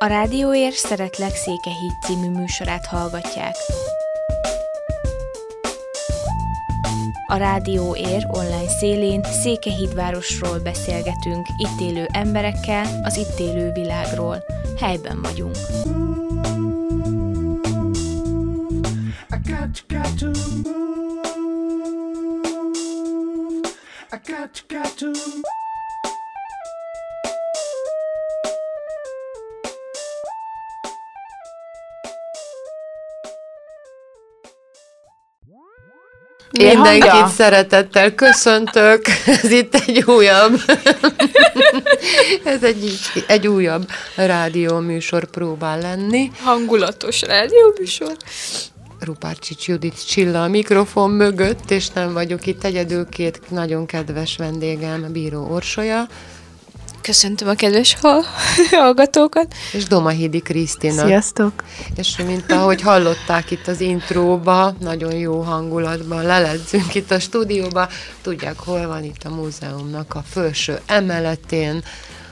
A Rádióér Szeretlek Székehíd című műsorát hallgatják. A Rádió Ér online szélén Székehídvárosról beszélgetünk, itt élő emberekkel, az itt élő világról. Helyben vagyunk. Mindenkit hangja? szeretettel köszöntök. Ez itt egy újabb, ez egy, egy újabb rádióműsor próbál lenni. Hangulatos rádióműsor. Rupárcsics Judit Csilla a mikrofon mögött, és nem vagyok itt egyedül, két nagyon kedves vendégem, Bíró Orsolya, Köszöntöm a kedves hallgatókat. És Domahidi Krisztina. Sziasztok. És mint ahogy hallották itt az intróba, nagyon jó hangulatban leledzünk itt a stúdióba. Tudják, hol van itt a múzeumnak a felső emeletén,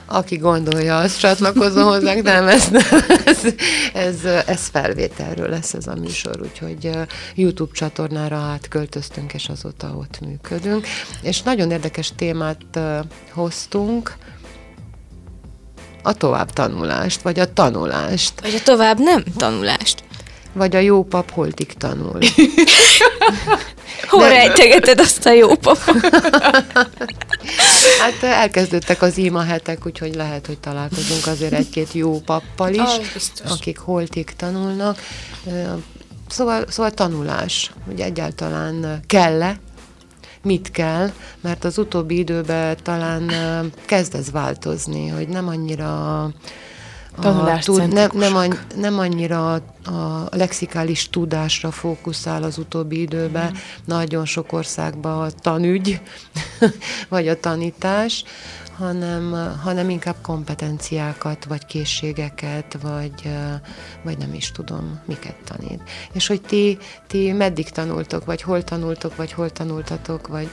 aki gondolja, az csatlakozom hozzánk, nem, ez, ez, ez, ez felvételről lesz ez a műsor, úgyhogy YouTube csatornára átköltöztünk, és azóta ott működünk. És nagyon érdekes témát hoztunk, a továbbtanulást, vagy a tanulást. Vagy a tovább nem tanulást. Vagy a jó pap holtig tanul. Hol rejtegeted azt a jó papot? hát elkezdődtek az ima hetek, úgyhogy lehet, hogy találkozunk azért egy-két jó pappal is, ah, akik holtig tanulnak. Szóval, szóval tanulás, hogy egyáltalán kell-e mit kell, mert az utóbbi időben talán kezd ez változni, hogy nem annyira a, tud, nem, nem, nem annyira a lexikális tudásra fókuszál az utóbbi időben, mm. nagyon sok országban a tanügy, vagy a tanítás, hanem, hanem inkább kompetenciákat, vagy készségeket, vagy, vagy nem is tudom, miket tanít. És hogy ti, ti meddig tanultok, vagy hol tanultok, vagy hol tanultatok, vagy,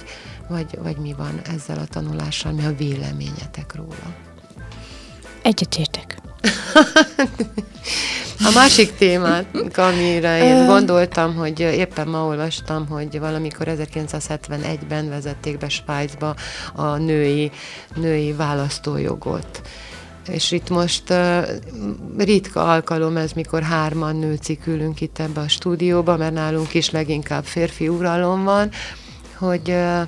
vagy, vagy mi van ezzel a tanulással, mi a véleményetek róla? Egyetértek. A másik témát, amire én gondoltam, hogy éppen ma olvastam, hogy valamikor 1971-ben vezették be Svájcba a női, női választójogot. És itt most uh, ritka alkalom ez, mikor hárman nőcik ülünk itt ebbe a stúdióba, mert nálunk is leginkább férfi uralom van, hogy uh,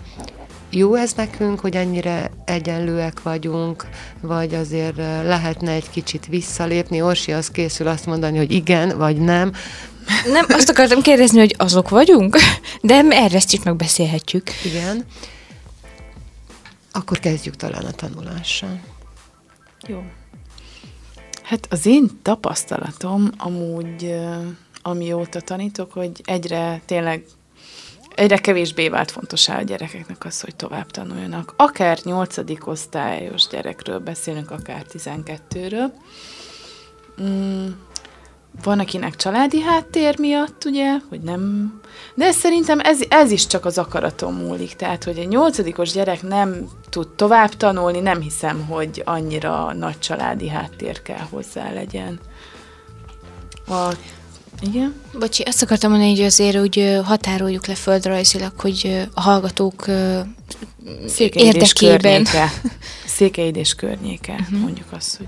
jó ez nekünk, hogy ennyire egyenlőek vagyunk, vagy azért lehetne egy kicsit visszalépni. Orsi az készül azt mondani, hogy igen, vagy nem. Nem, azt akartam kérdezni, hogy azok vagyunk, de erre ezt is megbeszélhetjük. Igen. Akkor kezdjük talán a tanulással. Jó. Hát az én tapasztalatom amúgy, amióta tanítok, hogy egyre tényleg egyre kevésbé vált fontosá a gyerekeknek az, hogy tovább tanuljanak. Akár nyolcadik osztályos gyerekről beszélünk, akár 12-ről. Mm, van, akinek családi háttér miatt, ugye, hogy nem... De szerintem ez, ez is csak az akaraton múlik. Tehát, hogy egy nyolcadikos gyerek nem tud tovább tanulni, nem hiszem, hogy annyira nagy családi háttér kell hozzá legyen. A igen. Bocsi, azt akartam mondani, hogy azért úgy határoljuk le földrajzilag, hogy a hallgatók Székeid érdekében. És Székeid és környéke, uh-huh. mondjuk azt, hogy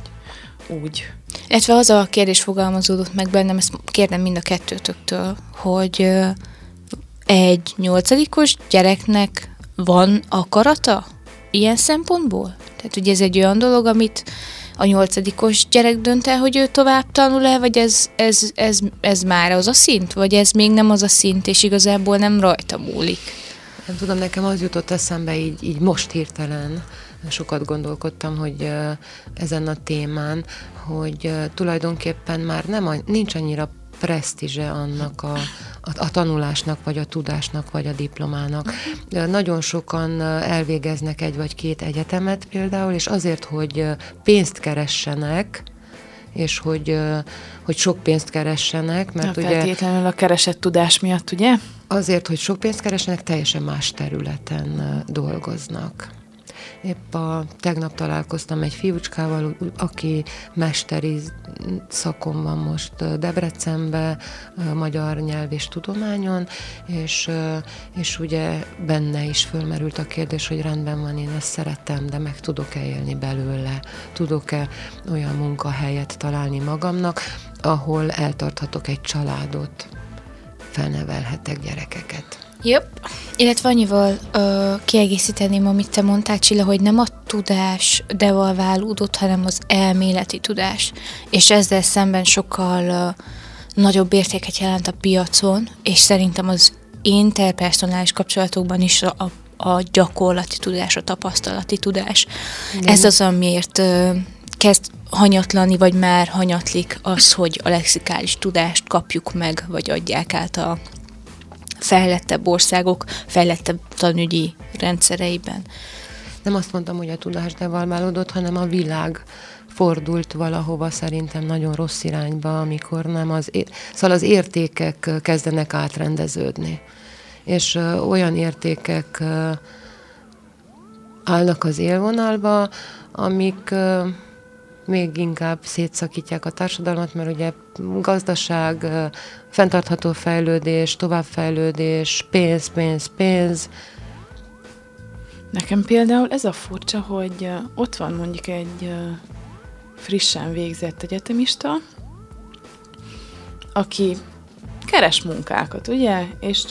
úgy. Illetve az a kérdés fogalmazódott meg bennem, ezt kérdem mind a kettőtöktől, hogy egy nyolcadikos gyereknek van akarata ilyen szempontból? Tehát ugye ez egy olyan dolog, amit a nyolcadikos gyerek dönt el, hogy ő tovább tanul-e, vagy ez, ez, ez, ez már az a szint, vagy ez még nem az a szint, és igazából nem rajta múlik? Nem tudom, nekem az jutott eszembe így, így most hirtelen, sokat gondolkodtam, hogy ezen a témán, hogy tulajdonképpen már nem, nincs annyira presztízse annak a, a, a tanulásnak, vagy a tudásnak, vagy a diplomának. Nagyon sokan elvégeznek egy vagy két egyetemet például, és azért, hogy pénzt keressenek, és hogy, hogy sok pénzt keressenek, mert Na, ugye... Feltétlenül a keresett tudás miatt, ugye? Azért, hogy sok pénzt keressenek, teljesen más területen dolgoznak. Épp a, tegnap találkoztam egy fiúcskával, aki mesteri szakon van most Debrecenbe, magyar nyelv és tudományon, és, és ugye benne is fölmerült a kérdés, hogy rendben van, én ezt szeretem, de meg tudok-e élni belőle, tudok-e olyan munkahelyet találni magamnak, ahol eltarthatok egy családot, felnevelhetek gyerekeket. Jobb. Illetve annyival ö, kiegészíteném, amit te mondtál, Csilla, hogy nem a tudás devalválódott, hanem az elméleti tudás. És ezzel szemben sokkal ö, nagyobb értéket jelent a piacon, és szerintem az interpersonális kapcsolatokban is a, a gyakorlati tudás, a tapasztalati tudás. Igen. Ez az, amiért ö, kezd hanyatlani, vagy már hanyatlik az, hogy a lexikális tudást kapjuk meg, vagy adják át a fejlettebb országok, fejlettebb tanügyi rendszereiben. Nem azt mondtam, hogy a tudás devalválódott, hanem a világ fordult valahova szerintem nagyon rossz irányba, amikor nem az, szóval az értékek kezdenek átrendeződni. És olyan értékek állnak az élvonalba, amik még inkább szétszakítják a társadalmat, mert ugye gazdaság, fenntartható fejlődés, továbbfejlődés, pénz, pénz, pénz. Nekem például ez a furcsa, hogy ott van mondjuk egy frissen végzett egyetemista, aki keres munkákat, ugye? És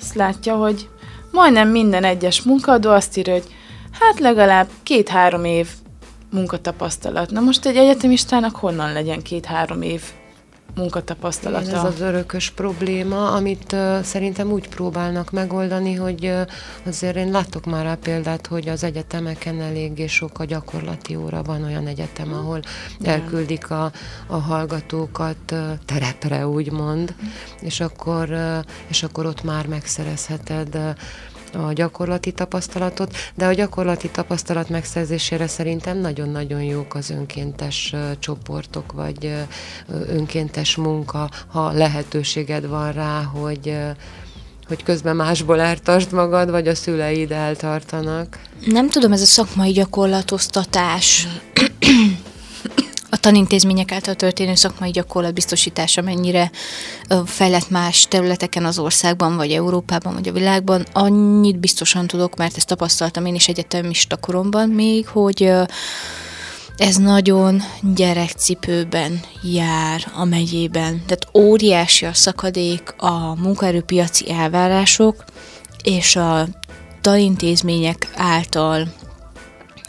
azt látja, hogy majdnem minden egyes munkadó azt írja, hogy hát legalább két-három év munkatapasztalat. Na most egy egyetemistának honnan legyen két-három év munkatapasztalata? Igen, ez az örökös probléma, amit uh, szerintem úgy próbálnak megoldani, hogy uh, azért én látok már rá példát, hogy az egyetemeken eléggé sok a gyakorlati óra. Van olyan egyetem, ahol Igen. elküldik a, a hallgatókat uh, terepre, úgymond, és akkor, uh, és akkor ott már megszerezheted uh, a gyakorlati tapasztalatot, de a gyakorlati tapasztalat megszerzésére szerintem nagyon-nagyon jók az önkéntes csoportok, vagy önkéntes munka, ha lehetőséged van rá, hogy hogy közben másból eltartsd magad, vagy a szüleid eltartanak? Nem tudom, ez a szakmai gyakorlatoztatás tanintézmények által történő szakmai gyakorlat biztosítása mennyire fejlett más területeken az országban, vagy Európában, vagy a világban, annyit biztosan tudok, mert ezt tapasztaltam én is egyetemista koromban még, hogy ez nagyon gyerekcipőben jár a megyében. Tehát óriási a szakadék a munkaerőpiaci elvárások és a tanintézmények által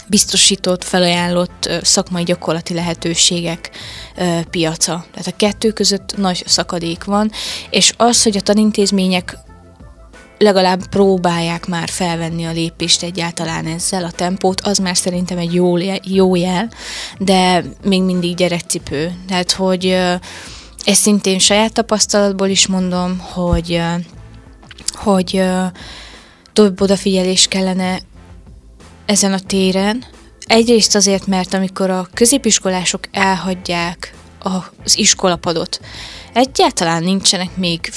biztosított, felajánlott szakmai gyakorlati lehetőségek piaca. Tehát a kettő között nagy szakadék van, és az, hogy a tanintézmények legalább próbálják már felvenni a lépést egyáltalán ezzel, a tempót, az már szerintem egy jó, jó jel, de még mindig gyerekcipő. Tehát, hogy ezt szintén saját tapasztalatból is mondom, hogy, hogy több odafigyelés kellene ezen a téren. Egyrészt azért, mert amikor a középiskolások elhagyják az iskolapadot, egyáltalán nincsenek még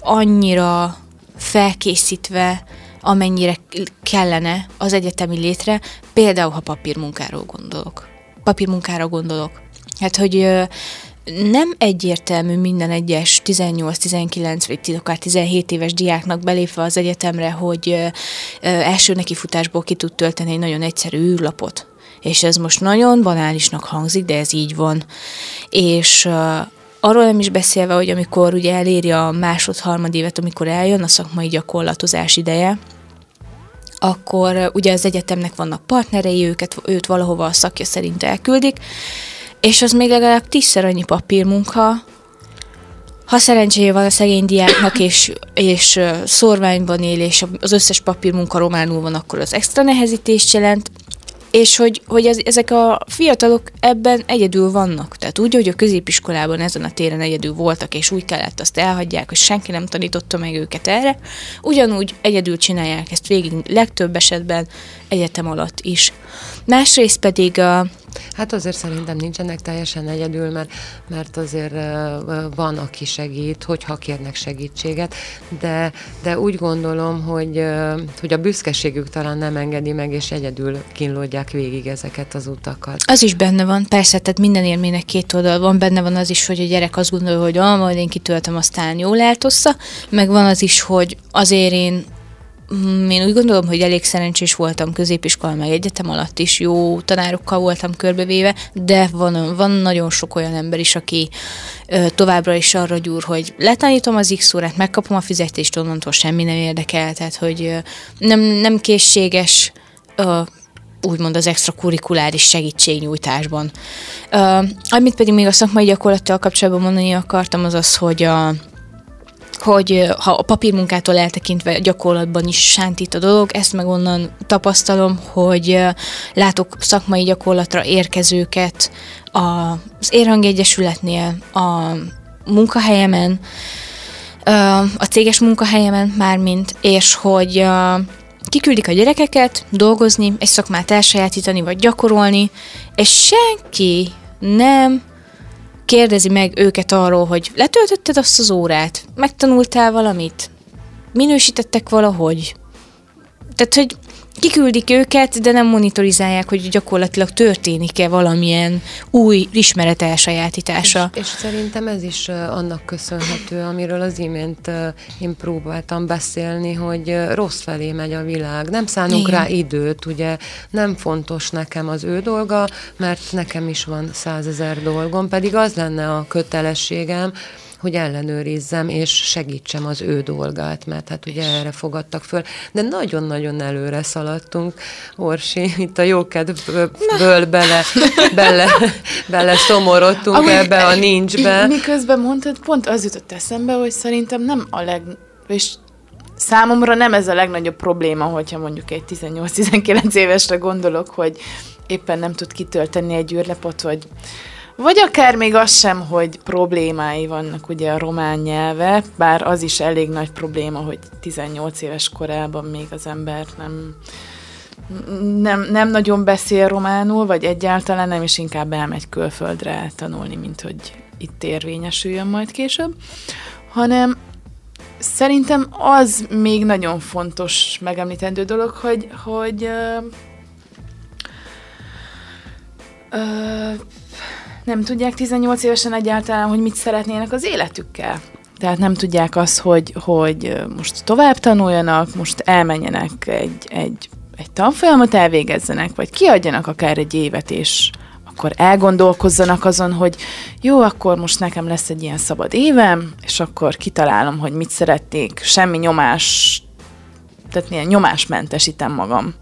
annyira felkészítve, amennyire kellene az egyetemi létre, például ha papírmunkáról gondolok. Papírmunkára gondolok. Hát, hogy nem egyértelmű minden egyes 18-19 vagy akár 17 éves diáknak belépve az egyetemre, hogy első nekifutásból ki tud tölteni egy nagyon egyszerű űrlapot. És ez most nagyon banálisnak hangzik, de ez így van. És arról nem is beszélve, hogy amikor ugye eléri a másod-harmad évet, amikor eljön a szakmai gyakorlatozás ideje, akkor ugye az egyetemnek vannak partnerei, őket, őt valahova a szakja szerint elküldik, és az még legalább tízszer annyi papírmunka, ha szerencséje van a szegény diáknak, és, és szorványban él, és az összes papírmunka románul van, akkor az extra nehezítést jelent, és hogy, hogy ez, ezek a fiatalok ebben egyedül vannak. Tehát úgy, hogy a középiskolában ezen a téren egyedül voltak, és úgy kellett azt elhagyják, hogy senki nem tanította meg őket erre, ugyanúgy egyedül csinálják ezt végig legtöbb esetben egyetem alatt is. Másrészt pedig a, Hát azért szerintem nincsenek teljesen egyedül, mert, mert azért van, aki segít, hogyha kérnek segítséget, de, de úgy gondolom, hogy, hogy a büszkeségük talán nem engedi meg, és egyedül kínlódják végig ezeket az utakat. Az is benne van, persze, tehát minden élménynek két oldal van, benne van az is, hogy a gyerek azt gondolja, hogy ah, majd én kitöltöm, aztán jól eltossza, meg van az is, hogy azért én én úgy gondolom, hogy elég szerencsés voltam középiskola, meg egyetem alatt is, jó tanárokkal voltam körbevéve, de van, van nagyon sok olyan ember is, aki ö, továbbra is arra gyúr, hogy letanítom az X órát, megkapom a fizetést, onnantól semmi nem érdekel, tehát hogy ö, nem, nem készséges ö, úgymond az extrakurikuláris segítségnyújtásban. Uh, amit pedig még a szakmai gyakorlattal kapcsolatban mondani akartam, az az, hogy a, hogy ha a papírmunkától eltekintve gyakorlatban is sántít a dolog, ezt meg onnan tapasztalom, hogy látok szakmai gyakorlatra érkezőket az Érhang Egyesületnél, a munkahelyemen, a céges munkahelyemen mármint, és hogy kiküldik a gyerekeket dolgozni, egy szakmát elsajátítani, vagy gyakorolni, és senki nem kérdezi meg őket arról, hogy letöltötted azt az órát, megtanultál valamit, minősítettek valahogy. Tehát, hogy kiküldik őket, de nem monitorizálják, hogy gyakorlatilag történik-e valamilyen új ismeret elsajátítása. És, és szerintem ez is annak köszönhető, amiről az imént én próbáltam beszélni, hogy rossz felé megy a világ. Nem szánunk Igen. rá időt, ugye nem fontos nekem az ő dolga, mert nekem is van százezer dolgom, pedig az lenne a kötelességem, hogy ellenőrizzem és segítsem az ő dolgát, mert hát ugye erre fogadtak föl. De nagyon-nagyon előre szaladtunk, Orsi, itt a jókedvből bele, bele, bele szomorodtunk Ahogy ebbe a nincsbe. Miközben mondtad, pont az jutott eszembe, hogy szerintem nem a leg... És számomra nem ez a legnagyobb probléma, hogyha mondjuk egy 18-19 évesre gondolok, hogy éppen nem tud kitölteni egy űrlepot, vagy vagy akár még az sem, hogy problémái vannak ugye a román nyelve, bár az is elég nagy probléma, hogy 18 éves korában még az ember nem, nem, nem nagyon beszél románul, vagy egyáltalán nem, és inkább elmegy külföldre tanulni, mint hogy itt érvényesüljön majd később, hanem szerintem az még nagyon fontos megemlítendő dolog, hogy, hogy uh, uh, nem tudják 18 évesen egyáltalán, hogy mit szeretnének az életükkel. Tehát nem tudják azt, hogy, hogy most tovább tanuljanak, most elmenjenek egy, egy, egy tanfolyamot elvégezzenek, vagy kiadjanak akár egy évet, és akkor elgondolkozzanak azon, hogy jó, akkor most nekem lesz egy ilyen szabad évem, és akkor kitalálom, hogy mit szeretnék, semmi nyomás, tehát milyen nyomásmentesítem magam.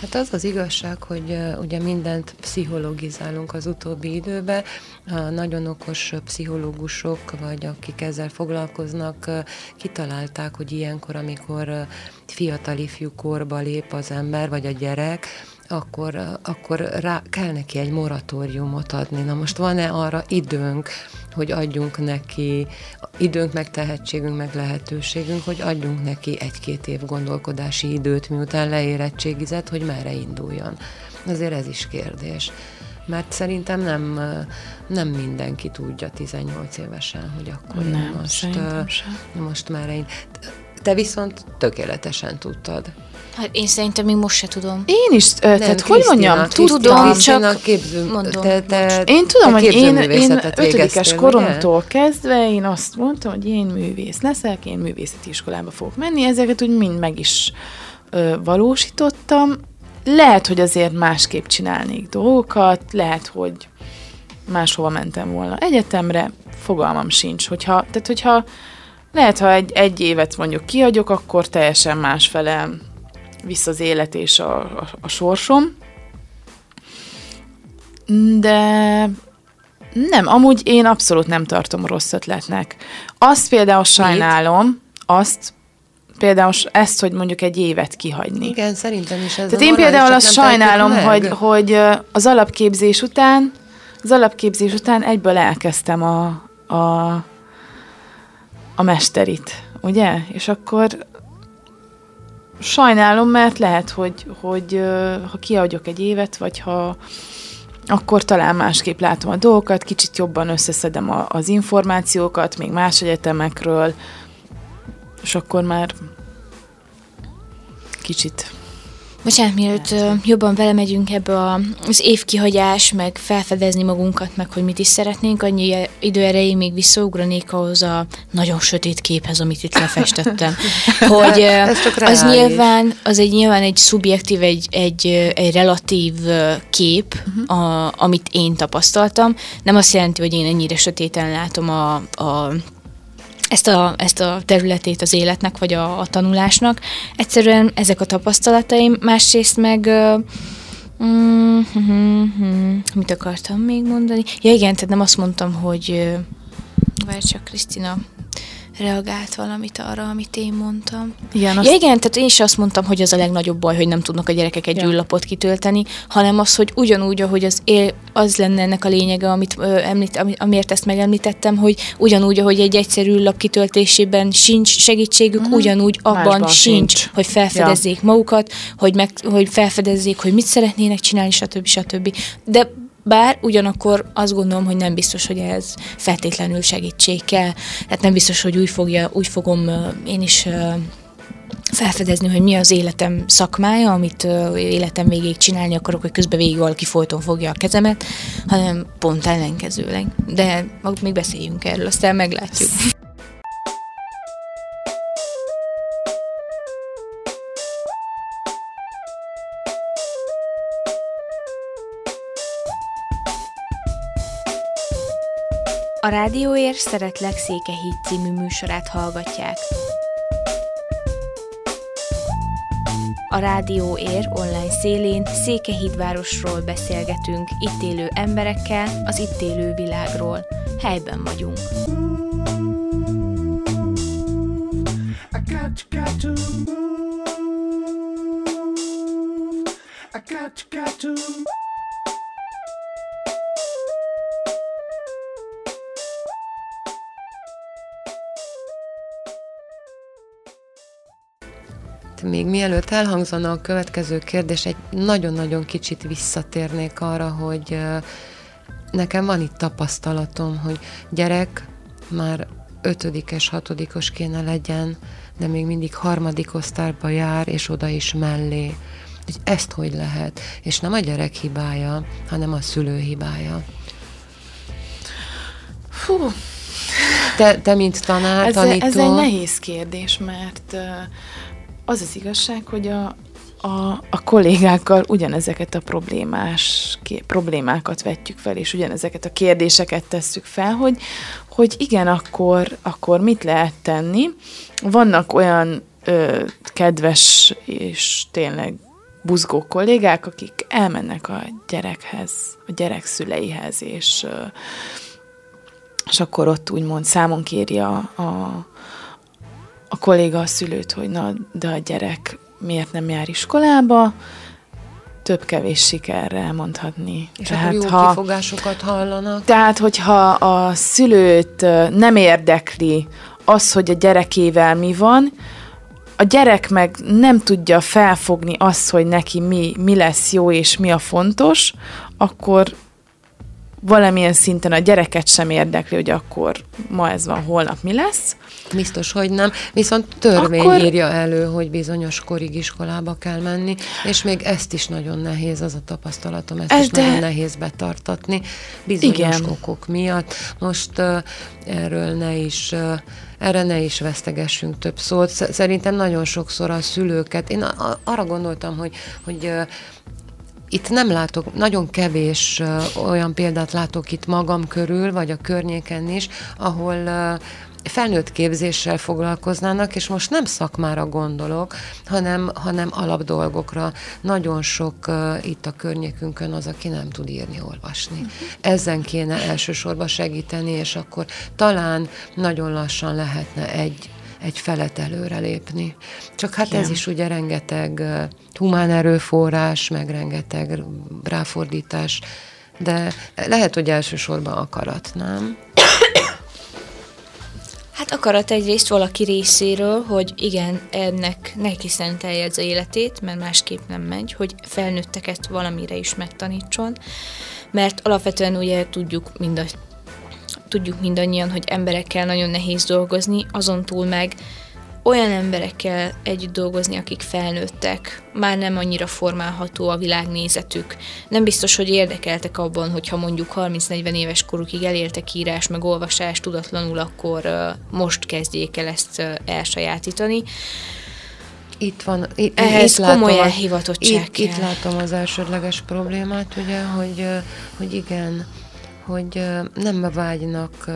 Hát az az igazság, hogy ugye mindent pszichologizálunk az utóbbi időben. A nagyon okos pszichológusok, vagy akik ezzel foglalkoznak, kitalálták, hogy ilyenkor, amikor fiatal ifjú korba lép az ember, vagy a gyerek, akkor, akkor rá kell neki egy moratóriumot adni. Na most van-e arra időnk, hogy adjunk neki időnk, meg tehetségünk, meg lehetőségünk, hogy adjunk neki egy-két év gondolkodási időt, miután leérettségizett, hogy merre induljon. Azért ez is kérdés. Mert szerintem nem, nem mindenki tudja 18 évesen, hogy akkor nem, most, most már én... Te viszont tökéletesen tudtad. Hát én szerintem még most se tudom. Én is, nem, tehát hogy mondjam, tudom, csak képző, mondom. Te, te, én tudom, te hogy én, én ötödikes koromtól ugye? kezdve én azt mondtam, hogy én művész leszek, én művészeti iskolába fogok menni, ezeket úgy mind meg is ö, valósítottam. Lehet, hogy azért másképp csinálnék dolgokat, lehet, hogy máshova mentem volna egyetemre, fogalmam sincs, hogyha, tehát hogyha lehet, ha egy, egy évet mondjuk kihagyok, akkor teljesen másfele visz az élet és a, a, a sorsom. De nem, amúgy én abszolút nem tartom rossz ötletnek. Azt például sajnálom, azt például ezt, hogy mondjuk egy évet kihagyni. Igen, szerintem is ez Tehát én például azt sajnálom, hogy, hogy az alapképzés után, az alapképzés után egyből elkezdtem a, a, a mesterit, ugye? És akkor sajnálom, mert lehet, hogy, hogy ha kiadjuk egy évet, vagy ha akkor talán másképp látom a dolgokat, kicsit jobban összeszedem a, az információkat, még más egyetemekről, és akkor már kicsit Bocsánat, mielőtt jobban belemegyünk ebbe az évkihagyás, meg felfedezni magunkat, meg hogy mit is szeretnénk, annyi idő erejéig még visszaugranék ahhoz a nagyon sötét képhez, amit itt lefestettem. hogy az nyilván, az egy nyilván egy szubjektív, egy, egy, egy relatív kép, uh-huh. a, amit én tapasztaltam. Nem azt jelenti, hogy én ennyire sötéten látom a, a ezt a, ezt a területét az életnek, vagy a, a tanulásnak. Egyszerűen ezek a tapasztalataim, másrészt meg mm, mm, mm, mit akartam még mondani? Ja igen, tehát nem azt mondtam, hogy várj csak Krisztina, reagált valamit arra, amit én mondtam. Igen, azt... ja, igen, tehát én is azt mondtam, hogy az a legnagyobb baj, hogy nem tudnak a gyerekek egy ja. űrlapot kitölteni, hanem az, hogy ugyanúgy, ahogy az, él, az lenne ennek a lényege, amit ö, említ, amiért ezt megemlítettem, hogy ugyanúgy, ahogy egy egyszerű űrlap kitöltésében sincs segítségük, uh-huh. ugyanúgy abban Másban sincs, sincs, hogy felfedezzék ja. magukat, hogy, meg, hogy felfedezzék, hogy mit szeretnének csinálni, stb. stb. De bár ugyanakkor azt gondolom, hogy nem biztos, hogy ez feltétlenül segítség kell. Tehát nem biztos, hogy úgy, fogja, úgy fogom én is felfedezni, hogy mi az életem szakmája, amit életem végéig csinálni akarok, hogy közben végig valaki folyton fogja a kezemet, hanem pont ellenkezőleg. De még beszéljünk erről, aztán meglátjuk. A Rádióér Szeretlek Székehíd című műsorát hallgatják. A Rádió Ér online szélén Székehídvárosról beszélgetünk, itt élő emberekkel, az itt élő világról. Helyben vagyunk. I got, to got, got to még mielőtt elhangzana a következő kérdés, egy nagyon-nagyon kicsit visszatérnék arra, hogy nekem van itt tapasztalatom, hogy gyerek már ötödikes, hatodikos kéne legyen, de még mindig harmadik osztályba jár, és oda is mellé. Hogy ezt hogy lehet? És nem a gyerek hibája, hanem a szülő hibája. Fú. Te, te mint tanár, ez, tanító... Ez egy nehéz kérdés, mert az az igazság, hogy a, a, a kollégákkal ugyanezeket a problémás, ké, problémákat vetjük fel, és ugyanezeket a kérdéseket tesszük fel, hogy, hogy igen, akkor, akkor mit lehet tenni. Vannak olyan ö, kedves és tényleg buzgó kollégák, akik elmennek a gyerekhez, a gyerek szüleihez, és, és akkor ott úgymond számon kéri a, a, a kolléga a szülőt, hogy na, de a gyerek miért nem jár iskolába, több-kevés sikerrel mondhatni. És tehát, akkor jó ha, kifogásokat hallanak. Tehát, hogyha a szülőt nem érdekli az, hogy a gyerekével mi van, a gyerek meg nem tudja felfogni azt, hogy neki mi, mi lesz jó és mi a fontos, akkor valamilyen szinten a gyereket sem érdekli, hogy akkor ma ez van, holnap mi lesz. Biztos, hogy nem. Viszont törvény akkor... írja elő, hogy bizonyos korig iskolába kell menni, és még ezt is nagyon nehéz, az a tapasztalatom, ezt ez is de... nagyon nehéz betartatni bizonyos Igen. okok miatt. Most uh, erről ne is uh, erre ne is vesztegessünk több szót. Szerintem nagyon sokszor a szülőket, én arra gondoltam, hogy, hogy itt nem látok, nagyon kevés olyan példát látok itt magam körül, vagy a környéken is, ahol felnőtt képzéssel foglalkoznának, és most nem szakmára gondolok, hanem, hanem alapdolgokra. Nagyon sok uh, itt a környékünkön az, aki nem tud írni, olvasni. Uh-huh. Ezen kéne elsősorban segíteni, és akkor talán nagyon lassan lehetne egy egy felet előrelépni. Csak hát Igen. ez is ugye rengeteg humán erőforrás, meg rengeteg ráfordítás, de lehet, hogy elsősorban akarat, nem? Hát akarat egyrészt valaki részéről, hogy igen, ennek neki szentelje az életét, mert másképp nem megy, hogy felnőtteket valamire is megtanítson. mert alapvetően ugye tudjuk mind a, tudjuk mindannyian, hogy emberekkel nagyon nehéz dolgozni, azon túl meg olyan emberekkel együtt dolgozni, akik felnőttek, már nem annyira formálható a világnézetük. Nem biztos, hogy érdekeltek abban, hogyha mondjuk 30-40 éves korukig elértek írás meg olvasás tudatlanul, akkor most kezdjék el ezt elsajátítani. Itt van, itt, Ehhez itt komoly elhivatottság itt, itt látom az elsődleges problémát, ugye, hogy, hogy igen, hogy nem vágynak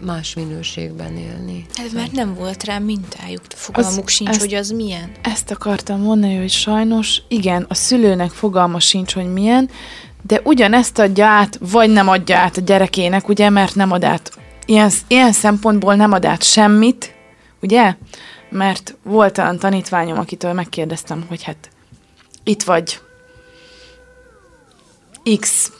más minőségben élni. Ez mert nem volt rá mintájuk, fogalmuk az, sincs, ezt, hogy az milyen. Ezt akartam mondani, hogy sajnos, igen, a szülőnek fogalma sincs, hogy milyen, de ugyanezt adja át, vagy nem adja át a gyerekének, ugye, mert nem ad át. Ilyen, ilyen szempontból nem ad át semmit, ugye? Mert volt olyan tanítványom, akitől megkérdeztem, hogy hát itt vagy X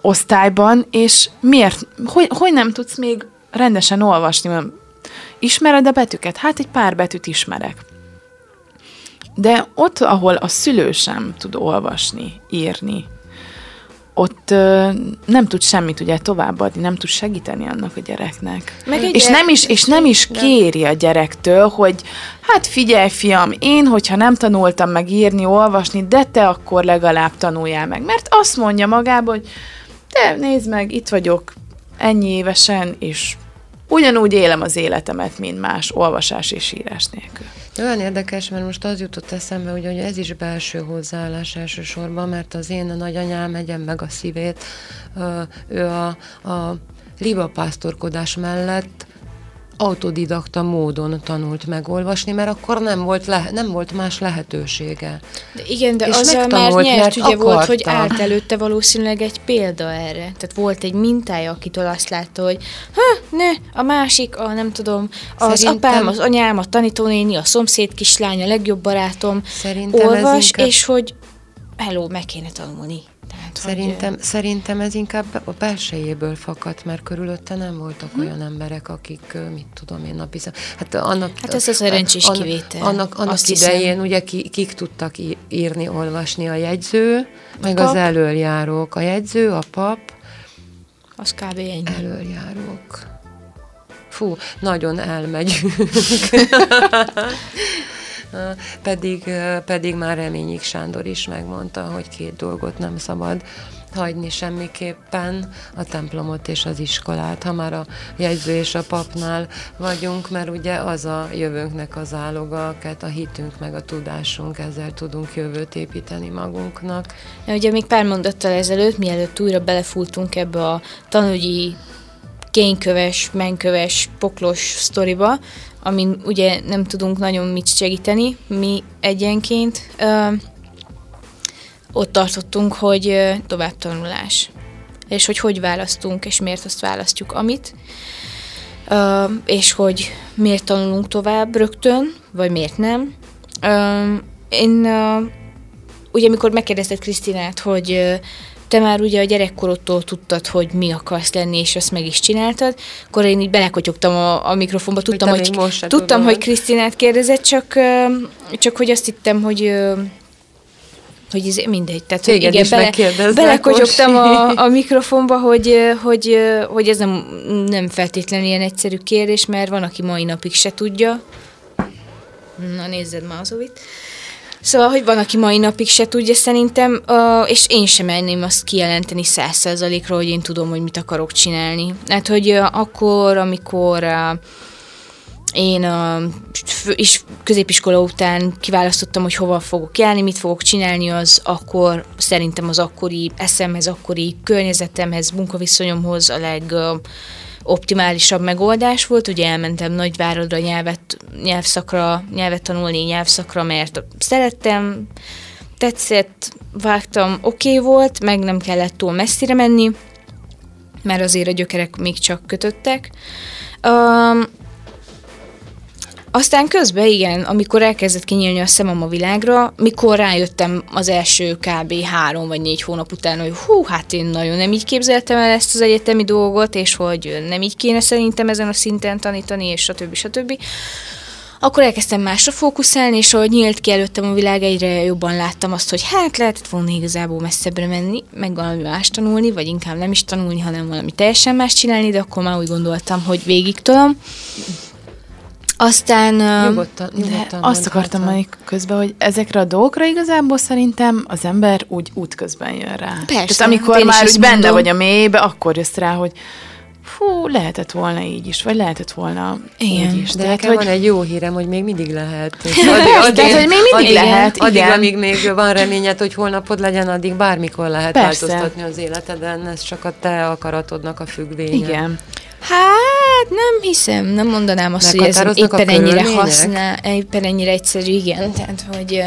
osztályban, és miért, hogy, hogy nem tudsz még rendesen olvasni. Ismered a betűket? Hát egy pár betűt ismerek. De ott, ahol a szülő sem tud olvasni, írni, ott ö, nem tud semmit ugye továbbadni, nem tud segíteni annak a gyereknek. Meg és, gyerek, nem is, és nem is kéri a gyerektől, hogy hát figyelj fiam, én, hogyha nem tanultam meg írni, olvasni, de te akkor legalább tanuljál meg. Mert azt mondja magában, hogy te nézd meg, itt vagyok, ennyi évesen, és ugyanúgy élem az életemet, mint más olvasás és írás nélkül. Olyan érdekes, mert most az jutott eszembe, hogy, hogy ez is belső hozzáállás elsősorban, mert az én a nagyanyám egyen meg a szívét, ő a, a libapásztorkodás mellett autodidakta módon tanult megolvasni, mert akkor nem volt, le, nem volt más lehetősége. De igen, de és azzal már nyert, mert ugye akarta. volt, hogy állt előtte valószínűleg egy példa erre. Tehát volt egy mintája, akitől azt látta, hogy ha, ne, a másik, a nem tudom, az Szerintem... apám, az anyám, a tanítónéni, a szomszéd kislány, a legjobb barátom Szerintem olvas, inkább... és hogy hello, meg kéne tanulni. Szerintem, hogy... szerintem ez inkább a belsejéből fakadt, mert körülötte nem voltak hm. olyan emberek, akik, mit tudom én, napi Hát, annak, hát ez a szerencsés annak, kivétel. Annak, annak Azt idején hiszem. ugye ki, kik tudtak írni, olvasni a jegyző, a meg pap. az elöljárók. A jegyző, a pap. Az kb. ennyi. Elöljárók. Fú, nagyon elmegyünk. pedig, pedig már Reményik Sándor is megmondta, hogy két dolgot nem szabad hagyni semmiképpen, a templomot és az iskolát, ha már a jegyző és a papnál vagyunk, mert ugye az a jövőnknek az áloga, a hitünk meg a tudásunk, ezzel tudunk jövőt építeni magunknak. Ja, ugye még pár mondattal ezelőtt, mielőtt újra belefúltunk ebbe a tanügyi kényköves, menköves, poklos sztoriba, amin ugye nem tudunk nagyon mit segíteni mi egyenként. Ö, ott tartottunk, hogy tovább tanulás. És hogy hogy választunk, és miért azt választjuk, amit. Ö, és hogy miért tanulunk tovább rögtön, vagy miért nem. Ö, én ö, ugye, amikor megkérdezted Krisztinát, hogy te már ugye a gyerekkorodtól tudtad, hogy mi akarsz lenni, és ezt meg is csináltad, akkor én így belekotyogtam a, a mikrofonba, tudtam, hogy, tudtam, tudom. hogy Krisztinát kérdezett, csak, csak hogy azt hittem, hogy hogy ez mindegy. Tehát, hogy igen, bele, belekotyogtam a, a mikrofonba, hogy, hogy, hogy ez nem, nem feltétlenül ilyen egyszerű kérdés, mert van, aki mai napig se tudja. Na, nézzed már az ovit. Szóval, hogy van, aki mai napig se tudja szerintem, és én sem menném azt kijelenteni száz hogy én tudom, hogy mit akarok csinálni. Hát, hogy akkor, amikor én is középiskola után kiválasztottam, hogy hova fogok járni, mit fogok csinálni, az akkor szerintem az akkori eszemhez, akkori környezetemhez, munkaviszonyomhoz a leg optimálisabb megoldás volt. Ugye elmentem Nagyváradra nyelvet, nyelvszakra, nyelvet tanulni nyelvszakra, mert szerettem, tetszett, vágtam, oké okay volt, meg nem kellett túl messzire menni, mert azért a gyökerek még csak kötöttek. Um, aztán közben igen, amikor elkezdett kinyílni a szemem a világra, mikor rájöttem az első kb. három vagy négy hónap után, hogy hú, hát én nagyon nem így képzeltem el ezt az egyetemi dolgot, és hogy nem így kéne szerintem ezen a szinten tanítani, és stb. stb. akkor elkezdtem másra fókuszálni, és ahogy nyílt ki előttem a világ, egyre jobban láttam azt, hogy hát lehetett volna igazából messzebbre menni, meg valami más tanulni, vagy inkább nem is tanulni, hanem valami teljesen más csinálni, de akkor már úgy gondoltam, hogy végig tudom. Aztán... Nyugodtan, nyugodtan azt akartam mondani közben, hogy ezekre a dolgokra igazából szerintem az ember úgy útközben jön rá. Persze. Tehát amikor már úgy benne vagy a mélybe, akkor jössz rá, hogy fú, lehetett volna így is, vagy lehetett volna Igen. úgy is. De nekem hogy... van egy jó hírem, hogy még mindig lehet. Addig, addig, Tehát, hogy még mindig addig, lehet, Addig, igen. amíg még van reményed, hogy holnapod legyen, addig bármikor lehet Persze. változtatni az életeden. Ez csak a te akaratodnak a függvénye. Igen. Hát nem hiszem, nem mondanám azt, hogy ez éppen ennyire használ, éppen ennyire egyszerű, igen. Tehát, hogy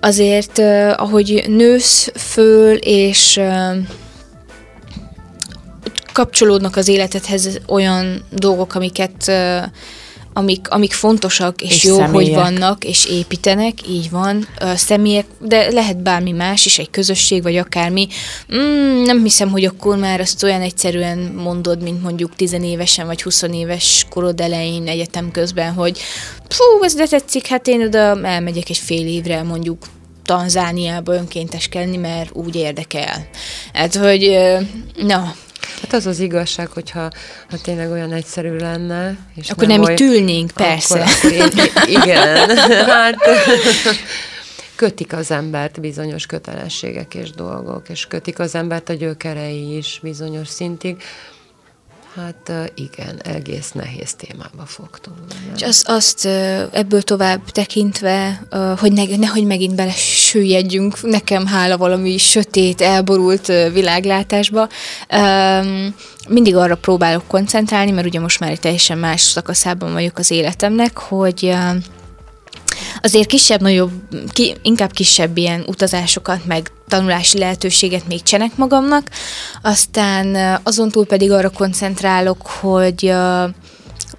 azért, ahogy nősz föl, és kapcsolódnak az életedhez olyan dolgok, amiket amik, amik fontosak, és, És jó, személyek. hogy vannak, és építenek, így van, ö, személyek, de lehet bármi más is, egy közösség, vagy akármi. Mm, nem hiszem, hogy akkor már azt olyan egyszerűen mondod, mint mondjuk tizenévesen, vagy 20 éves korod elején, egyetem közben, hogy fú, ez de tetszik, hát én oda elmegyek egy fél évre, mondjuk Tanzániába önkénteskedni, mert úgy érdekel. Hát, hogy na, Hát az az igazság, hogyha ha tényleg olyan egyszerű lenne. És akkor nem, nem itt ülnénk, persze. Akkor, akkor én, igen, hát kötik az embert bizonyos kötelességek és dolgok, és kötik az embert a gyökerei is bizonyos szintig. Hát igen, egész nehéz témába fogtunk. És azt, azt ebből tovább tekintve, hogy ne, nehogy megint belesüllyedjünk, nekem hála valami sötét, elborult világlátásba, mindig arra próbálok koncentrálni, mert ugye most már egy teljesen más szakaszában vagyok az életemnek, hogy azért kisebb-nagyobb, ki, inkább kisebb ilyen utazásokat, meg tanulási lehetőséget még csenek magamnak, aztán azon túl pedig arra koncentrálok, hogy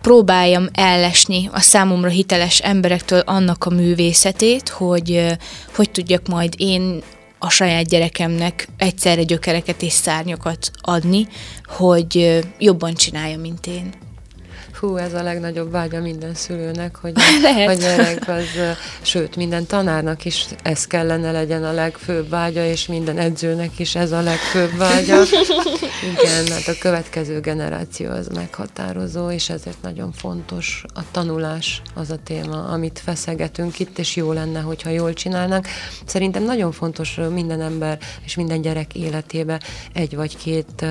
próbáljam ellesni a számomra hiteles emberektől annak a művészetét, hogy hogy tudjak majd én a saját gyerekemnek egyszerre gyökereket és szárnyakat adni, hogy jobban csinálja, mint én. Hú, ez a legnagyobb vágya minden szülőnek, hogy Lehet. a gyerek az, sőt, minden tanárnak is ez kellene legyen a legfőbb vágya, és minden edzőnek is ez a legfőbb vágya. Igen, hát a következő generáció az meghatározó, és ezért nagyon fontos a tanulás az a téma, amit feszegetünk itt, és jó lenne, hogyha jól csinálnánk. Szerintem nagyon fontos minden ember és minden gyerek életébe egy vagy két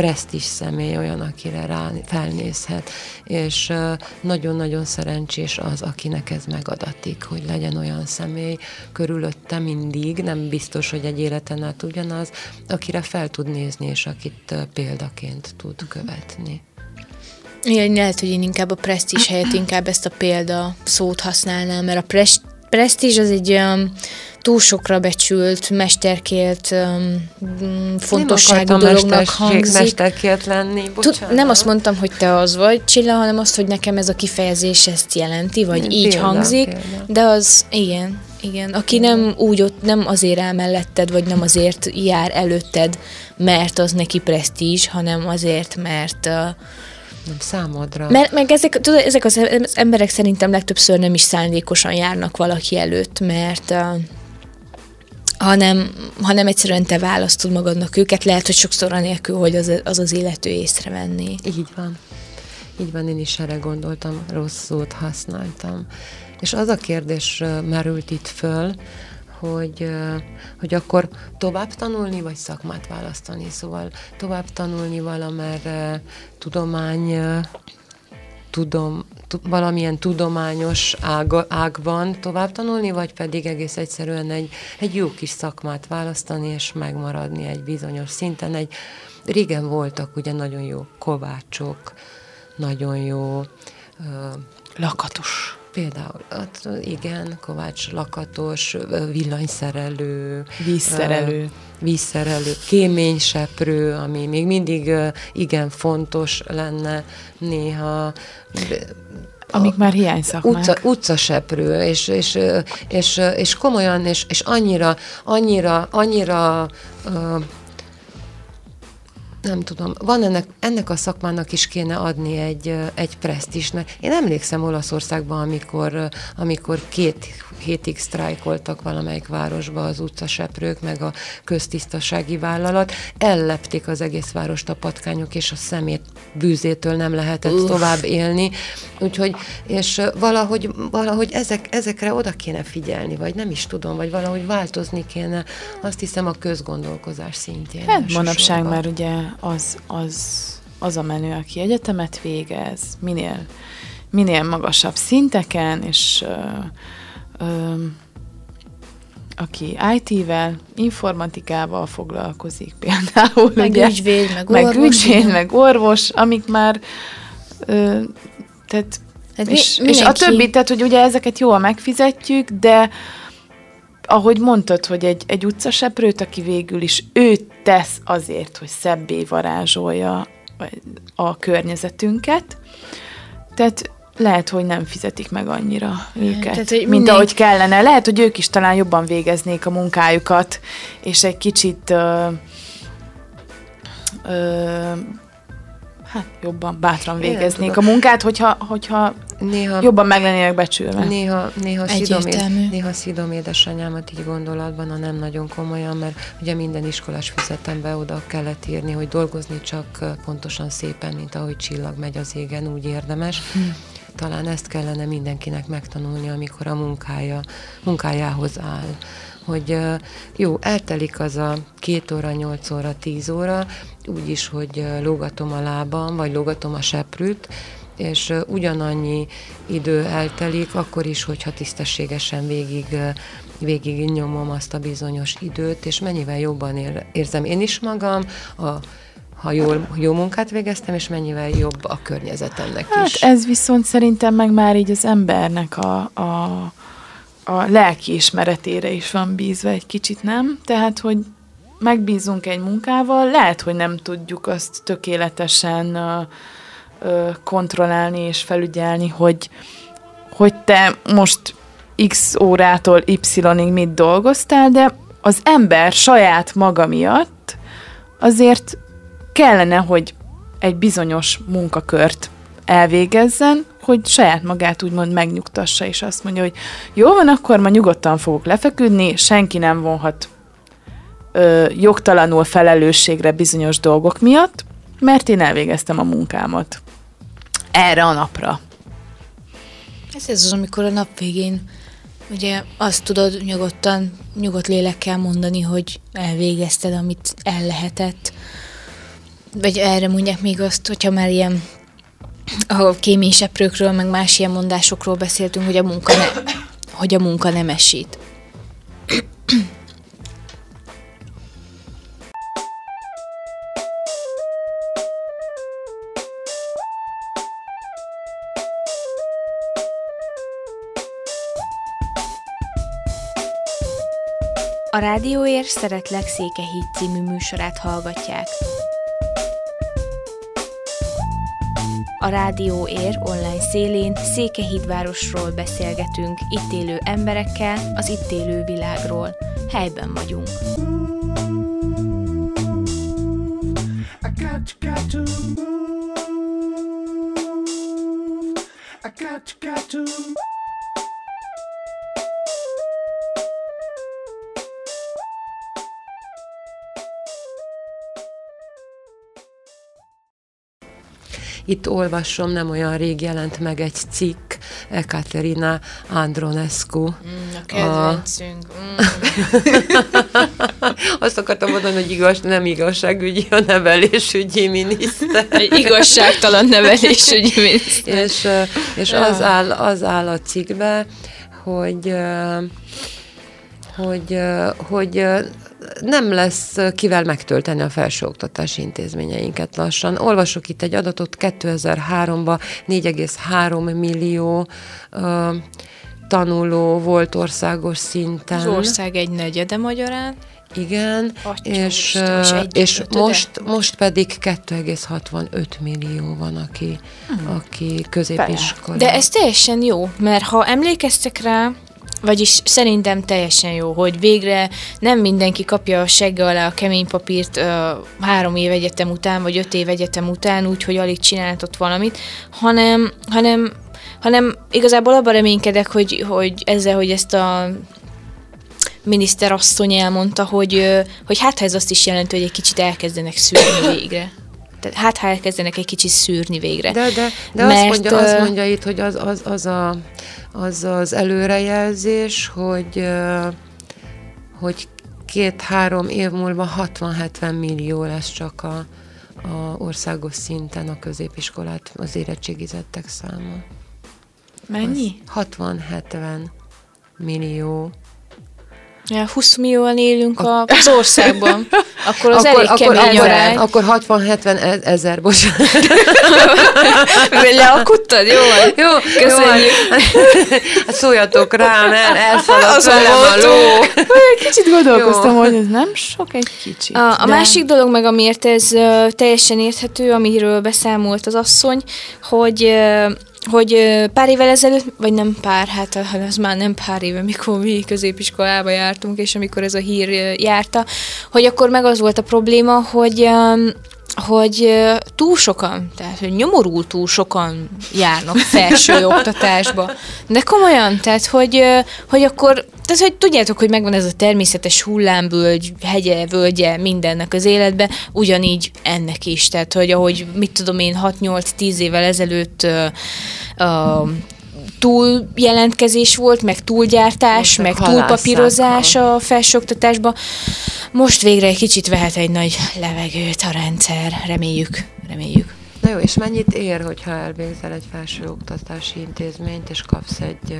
presztis személy olyan, akire rá felnézhet, és nagyon-nagyon szerencsés az, akinek ez megadatik, hogy legyen olyan személy körülötte mindig, nem biztos, hogy egy életen át ugyanaz, akire fel tud nézni, és akit példaként tud követni. Igen, lehet, hogy én inkább a presztízs helyett inkább ezt a példa szót használnám, mert a pres- presztízs az egy um, túl sokra becsült, mesterkélt um, fontosságú nem dolognak hangzik. mesterkélt lenni, bocsánat. nem azt mondtam, hogy te az vagy, Csilla, hanem azt, hogy nekem ez a kifejezés ezt jelenti, vagy Igen, így példa, hangzik, példa. de az, igen, igen. Aki nem úgy ott, nem azért áll melletted, vagy nem azért jár előtted, mert az neki presztízs, hanem azért, mert uh, Nem számodra. mert meg ezek, tudod, ezek az az emberek szerintem legtöbbször nem is szándékosan járnak valaki előtt, mert uh, hanem, hanem egyszerűen te választod magadnak őket, lehet, hogy sokszor anélkül, hogy az az, az illető észrevenné. Így van. Így van, én is erre gondoltam, rossz szót használtam. És az a kérdés merült itt föl, hogy, hogy akkor tovább tanulni, vagy szakmát választani. Szóval tovább tanulni valamerre tudomány, tudom, tu- valamilyen tudományos ág, ágban tovább tanulni, vagy pedig egész egyszerűen egy, egy jó kis szakmát választani, és megmaradni egy bizonyos szinten. Egy, régen voltak ugye nagyon jó kovácsok, nagyon jó ö, Lakatos. Például, hát igen, Kovács Lakatos, villanyszerelő, Vízszerelő. vízszerelő, kéményseprő, ami még mindig igen fontos lenne néha. Amik már hiányszakmák. Utca, utcaseprő, és, és, és, ö, és komolyan, és, és annyira, annyira, annyira ö, nem tudom, van ennek, ennek a szakmának is kéne adni egy, egy presztisnek. Én emlékszem Olaszországban, amikor, amikor két hétig sztrájkoltak valamelyik városba az utcaseprők, meg a köztisztasági vállalat, ellepték az egész várost a patkányok, és a szemét bűzétől nem lehetett Uff. tovább élni. Úgyhogy, és valahogy, valahogy ezek, ezekre oda kéne figyelni, vagy nem is tudom, vagy valahogy változni kéne, azt hiszem a közgondolkozás szintjén. Hát manapság már ugye az, az, az a menő, aki egyetemet végez, minél, minél magasabb szinteken, és ö, ö, aki IT-vel, informatikával foglalkozik például. Meg ugye, ügyvéd, meg, meg orvos. Ügyvéd, meg orvos, amik már ö, tehát Hát és, és a többi, tehát hogy ugye ezeket jól megfizetjük, de ahogy mondtad, hogy egy, egy utcaseprőt, aki végül is ő tesz azért, hogy szebbé varázsolja a környezetünket, tehát lehet, hogy nem fizetik meg annyira őket, Tehát, hogy mint ahogy kellene. Lehet, hogy ők is talán jobban végeznék a munkájukat, és egy kicsit ö, ö, hát jobban, bátran végeznék a munkát, hogyha, hogyha néha, jobban meg lennének becsülve. Néha, néha, szidom, néha szidom édesanyámat így gondolatban, a nem nagyon komolyan, mert ugye minden iskolás füzetembe oda kellett írni, hogy dolgozni csak pontosan szépen, mint ahogy csillag megy az égen, úgy érdemes. Hm. Talán ezt kellene mindenkinek megtanulni, amikor a munkája, munkájához áll hogy jó, eltelik az a két óra, nyolc óra, tíz óra, úgyis, hogy lógatom a lábam, vagy lógatom a seprűt, és ugyanannyi idő eltelik, akkor is, hogyha tisztességesen végig, végig nyomom azt a bizonyos időt, és mennyivel jobban ér, érzem én is magam, a ha jól, jó munkát végeztem, és mennyivel jobb a környezetemnek hát is. ez viszont szerintem meg már így az embernek a, a a lelki ismeretére is van bízva egy kicsit, nem? Tehát, hogy megbízunk egy munkával, lehet, hogy nem tudjuk azt tökéletesen ö, ö, kontrollálni és felügyelni, hogy, hogy te most x órától y-ig mit dolgoztál, de az ember saját maga miatt azért kellene, hogy egy bizonyos munkakört elvégezzen, hogy saját magát úgymond megnyugtassa, és azt mondja, hogy jó van, akkor ma nyugodtan fogok lefeküdni, senki nem vonhat ö, jogtalanul felelősségre bizonyos dolgok miatt, mert én elvégeztem a munkámat. Erre a napra. Ez az, amikor a nap végén ugye azt tudod nyugodtan, nyugodt lélekkel mondani, hogy elvégezted, amit el lehetett. Vagy erre mondják még azt, hogyha már ilyen a kéményseprőkről, meg más ilyen mondásokról beszéltünk, hogy a munka, ne, hogy a munka nem esít. A Rádióér Szeretlek Székehíd című műsorát hallgatják. A Rádió Ér online szélén Székehídvárosról beszélgetünk, itt élő emberekkel, az itt élő világról. Helyben vagyunk. Got, to got to Itt olvasom, nem olyan rég jelent meg egy cikk, Ekaterina Andronescu. Mm, a kedvencünk. A... Mm. Azt akartam mondani, hogy igaz, nem igazságügyi, a nevelésügyi miniszter. Egy igazságtalan nevelésügyi miniszter. és és ja. az, áll, az áll a cikkbe, hogy hogy, hogy nem lesz kivel megtölteni a felsőoktatási intézményeinket lassan. Olvasok itt egy adatot, 2003-ban 4,3 millió uh, tanuló volt országos szinten. Az ország egy negyede magyarán. Igen, Atya és, és, és most, most pedig 2,65 millió van, aki, hmm. aki középiskola. De ez teljesen jó, mert ha emlékeztek rá, vagyis szerintem teljesen jó, hogy végre nem mindenki kapja a segge alá a kemény papírt uh, három év egyetem után, vagy öt év egyetem után, úgyhogy alig csináltott valamit, hanem, hanem, hanem igazából abban reménykedek, hogy, hogy ezzel, hogy ezt a miniszterasszony elmondta, hogy, hogy hát ez azt is jelenti, hogy egy kicsit elkezdenek szűrni végre. Tehát hát ha elkezdenek egy kicsit szűrni végre. De, de, de Mert, azt, mondja, azt mondja itt, hogy az az, az, a, az, az előrejelzés, hogy, hogy két-három év múlva 60-70 millió lesz csak a, a országos szinten a középiskolát az érettségizettek száma. Mennyi? 60-70 millió. Ja, 20 millióan élünk a, az országban. Akkor az akkor, elég akkor, kemény akkor, arány. Akkor 60-70 e- ezer, bocsánat. Leakudtad? Jó van. Jó, Köszönjük. Jó hát szóljatok rám, el, elszaladt velem a ló. Kicsit gondolkoztam, jó. hogy ez nem sok egy kicsit. A, a de... másik dolog meg, amiért ez uh, teljesen érthető, amiről beszámolt az asszony, hogy uh, hogy pár évvel ezelőtt, vagy nem pár, hát az már nem pár éve, mikor mi középiskolába jártunk, és amikor ez a hír járta, hogy akkor meg az volt a probléma, hogy hogy túl sokan, tehát hogy nyomorul túl sokan járnak felső oktatásba. De komolyan, tehát hogy, hogy akkor, tehát hogy tudjátok, hogy megvan ez a természetes hullámvölgy, hegye, völgye mindennek az életbe, ugyanígy ennek is. Tehát, hogy ahogy mit tudom én 6-8-10 évvel ezelőtt uh, uh, túl jelentkezés volt, meg túlgyártás, meg túlpapírozás a felsőoktatásban. Most végre egy kicsit vehet egy nagy levegőt a rendszer, reméljük, reméljük. Na jó, és mennyit ér, hogyha elvégzel egy felsőoktatási intézményt, és kapsz egy uh,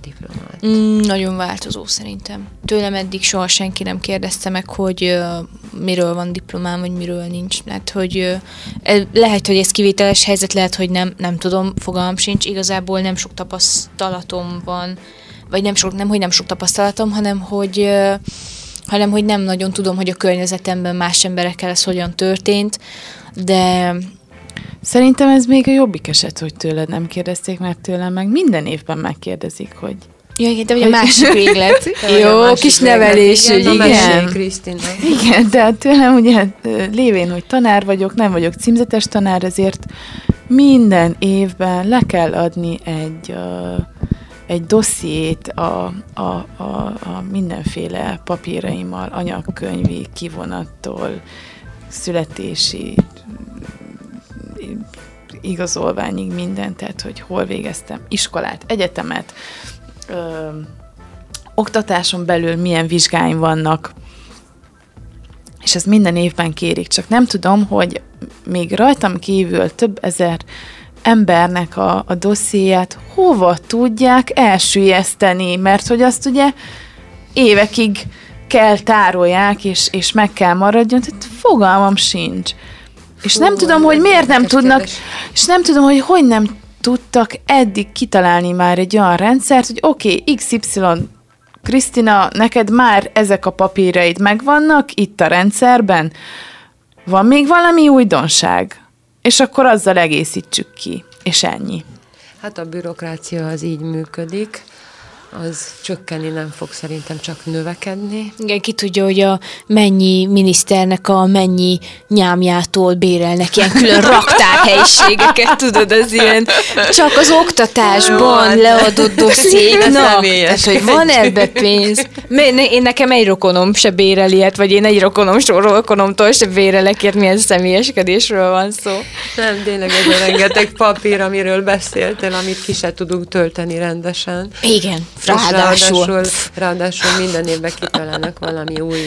diplomát? Mm, nagyon változó szerintem. Tőlem eddig soha senki nem kérdezte meg, hogy uh, miről van diplomám, vagy miről nincs. Lehet, hogy uh, lehet, hogy ez kivételes helyzet, lehet, hogy nem, nem tudom, fogalmam sincs. Igazából nem sok tapasztalatom van, vagy nem sok, nem, hogy nem sok tapasztalatom, hanem hogy uh, hanem hogy nem nagyon tudom, hogy a környezetemben más emberekkel ez hogyan történt, de Szerintem ez még a jobbik eset, hogy tőled nem kérdezték, mert tőlem meg minden évben megkérdezik, hogy Ja, igen, de hogy a másik véglet. Jó, másik kis nevelés, igen. igen. Krisztina. Igen, de tőlem ugye lévén, hogy tanár vagyok, nem vagyok címzetes tanár, ezért minden évben le kell adni egy, uh, egy dossziét a, a, a, a mindenféle papíraimmal, anyagkönyvi, kivonattól, születési igazolványig minden, tehát hogy hol végeztem iskolát, egyetemet, ö, oktatáson belül milyen vizsgáim vannak, és ezt minden évben kérik, csak nem tudom, hogy még rajtam kívül több ezer embernek a, a dossziéját hova tudják elsüllyeszteni, mert hogy azt ugye évekig kell tárolják, és, és meg kell maradjon, tehát fogalmam sincs. És nem tudom, hogy miért nem tudnak, kérdés. és nem tudom, hogy hogy nem tudtak eddig kitalálni már egy olyan rendszert, hogy oké, okay, XY Krisztina, neked már ezek a papíraid megvannak itt a rendszerben, van még valami újdonság? És akkor azzal egészítsük ki, és ennyi. Hát a bürokrácia az így működik az csökkenni nem fog szerintem csak növekedni. Igen, ki tudja, hogy a mennyi miniszternek a mennyi nyámjától bérelnek ilyen külön raktárhelyiségeket, tudod, az ilyen csak az oktatásban Jó, leadott dossziéknak. Tehát, hogy van ebbe pénz. Én nekem egy rokonom se bérel ilyet, vagy én egy rokonom rokonomtól se bérelek, ért milyen személyeskedésről van szó. Nem, tényleg ez a rengeteg papír, amiről beszéltél, amit ki se tudunk tölteni rendesen. Igen. Ráadásul. ráadásul, ráadásul minden évben kitalálnak valami új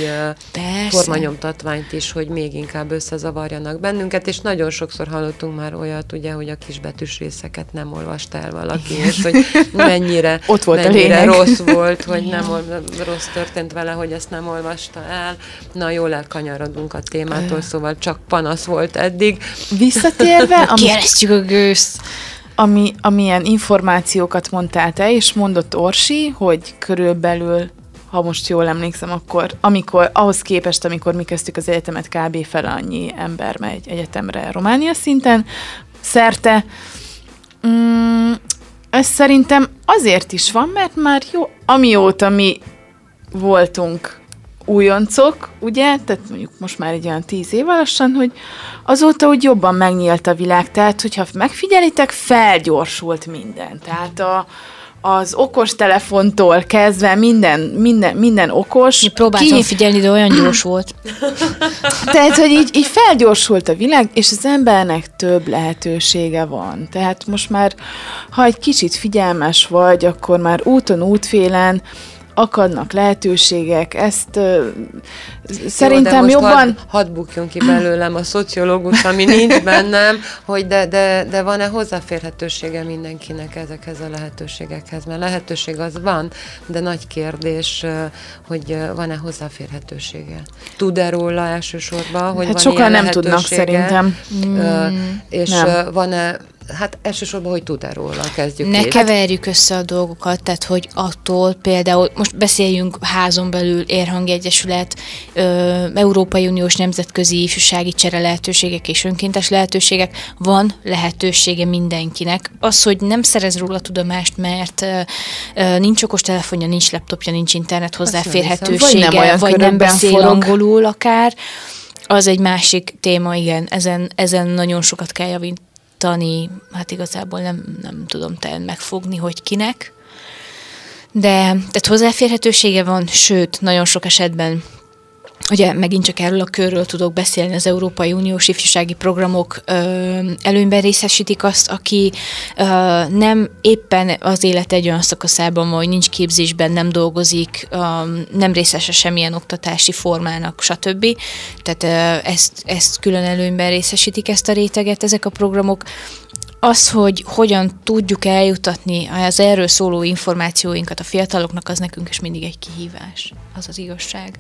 Persze. formanyomtatványt is, hogy még inkább összezavarjanak bennünket, és nagyon sokszor hallottunk már olyat, ugye, hogy a kisbetűs részeket nem olvasta el valaki, és hogy mennyire, Ott volt mennyire rossz volt, hogy nem rossz történt vele, hogy ezt nem olvasta el. Na, jól elkanyarodunk a témától, szóval csak panasz volt eddig. Visszatérve... Amit... A gőzt ami, amilyen információkat mondtál te, és mondott Orsi, hogy körülbelül, ha most jól emlékszem, akkor amikor, ahhoz képest, amikor mi kezdtük az egyetemet, kb. fel annyi ember megy egyetemre Románia szinten, szerte. Mm, ez szerintem azért is van, mert már jó, amióta mi voltunk újoncok, ugye, tehát mondjuk most már egy olyan tíz év lassan, hogy azóta úgy jobban megnyílt a világ, tehát hogyha megfigyelitek, felgyorsult minden. Tehát a, az okos telefontól kezdve minden, minden, minden okos. Én próbáltam ki... figyelni, de olyan gyors volt. Tehát, hogy így, így felgyorsult a világ, és az embernek több lehetősége van. Tehát most már, ha egy kicsit figyelmes vagy, akkor már úton, útfélen akadnak lehetőségek, ezt uh, szerintem Jó, jobban... Hadd had bukjon ki belőlem a szociológus, ami nincs bennem, hogy de, de, de van-e hozzáférhetősége mindenkinek ezekhez a lehetőségekhez? Mert lehetőség az van, de nagy kérdés, hogy van-e hozzáférhetősége. Tud-e róla elsősorban, hogy hát van sokan nem tudnak szerintem. Mm, és nem. van-e Hát elsősorban, hogy tud-e róla, kezdjük Ne keverjük össze a dolgokat, tehát hogy attól például, most beszéljünk házon belül Érhangi Egyesület, ö, Európai Uniós nemzetközi ifjúsági csere lehetőségek és önkéntes lehetőségek, van lehetősége mindenkinek. Az, hogy nem szerez róla tudomást, mert ö, ö, nincs okos telefonja, nincs laptopja, nincs internet hozzáférhetősége, vagy nem, vagy nem beszél forog. angolul akár, az egy másik téma, igen, ezen, ezen nagyon sokat kell javítani tanítani, hát igazából nem, nem tudom te megfogni, hogy kinek. De tehát hozzáférhetősége van, sőt, nagyon sok esetben Ugye megint csak erről a körről tudok beszélni, az Európai Uniós ifjúsági programok ö, előnyben részesítik azt, aki ö, nem éppen az élet egy olyan szakaszában vagy nincs képzésben, nem dolgozik, ö, nem részese semmilyen oktatási formának, stb. Tehát ö, ezt, ezt külön előnyben részesítik ezt a réteget, ezek a programok. Az, hogy hogyan tudjuk eljutatni az erről szóló információinkat a fiataloknak, az nekünk is mindig egy kihívás. Az az igazság.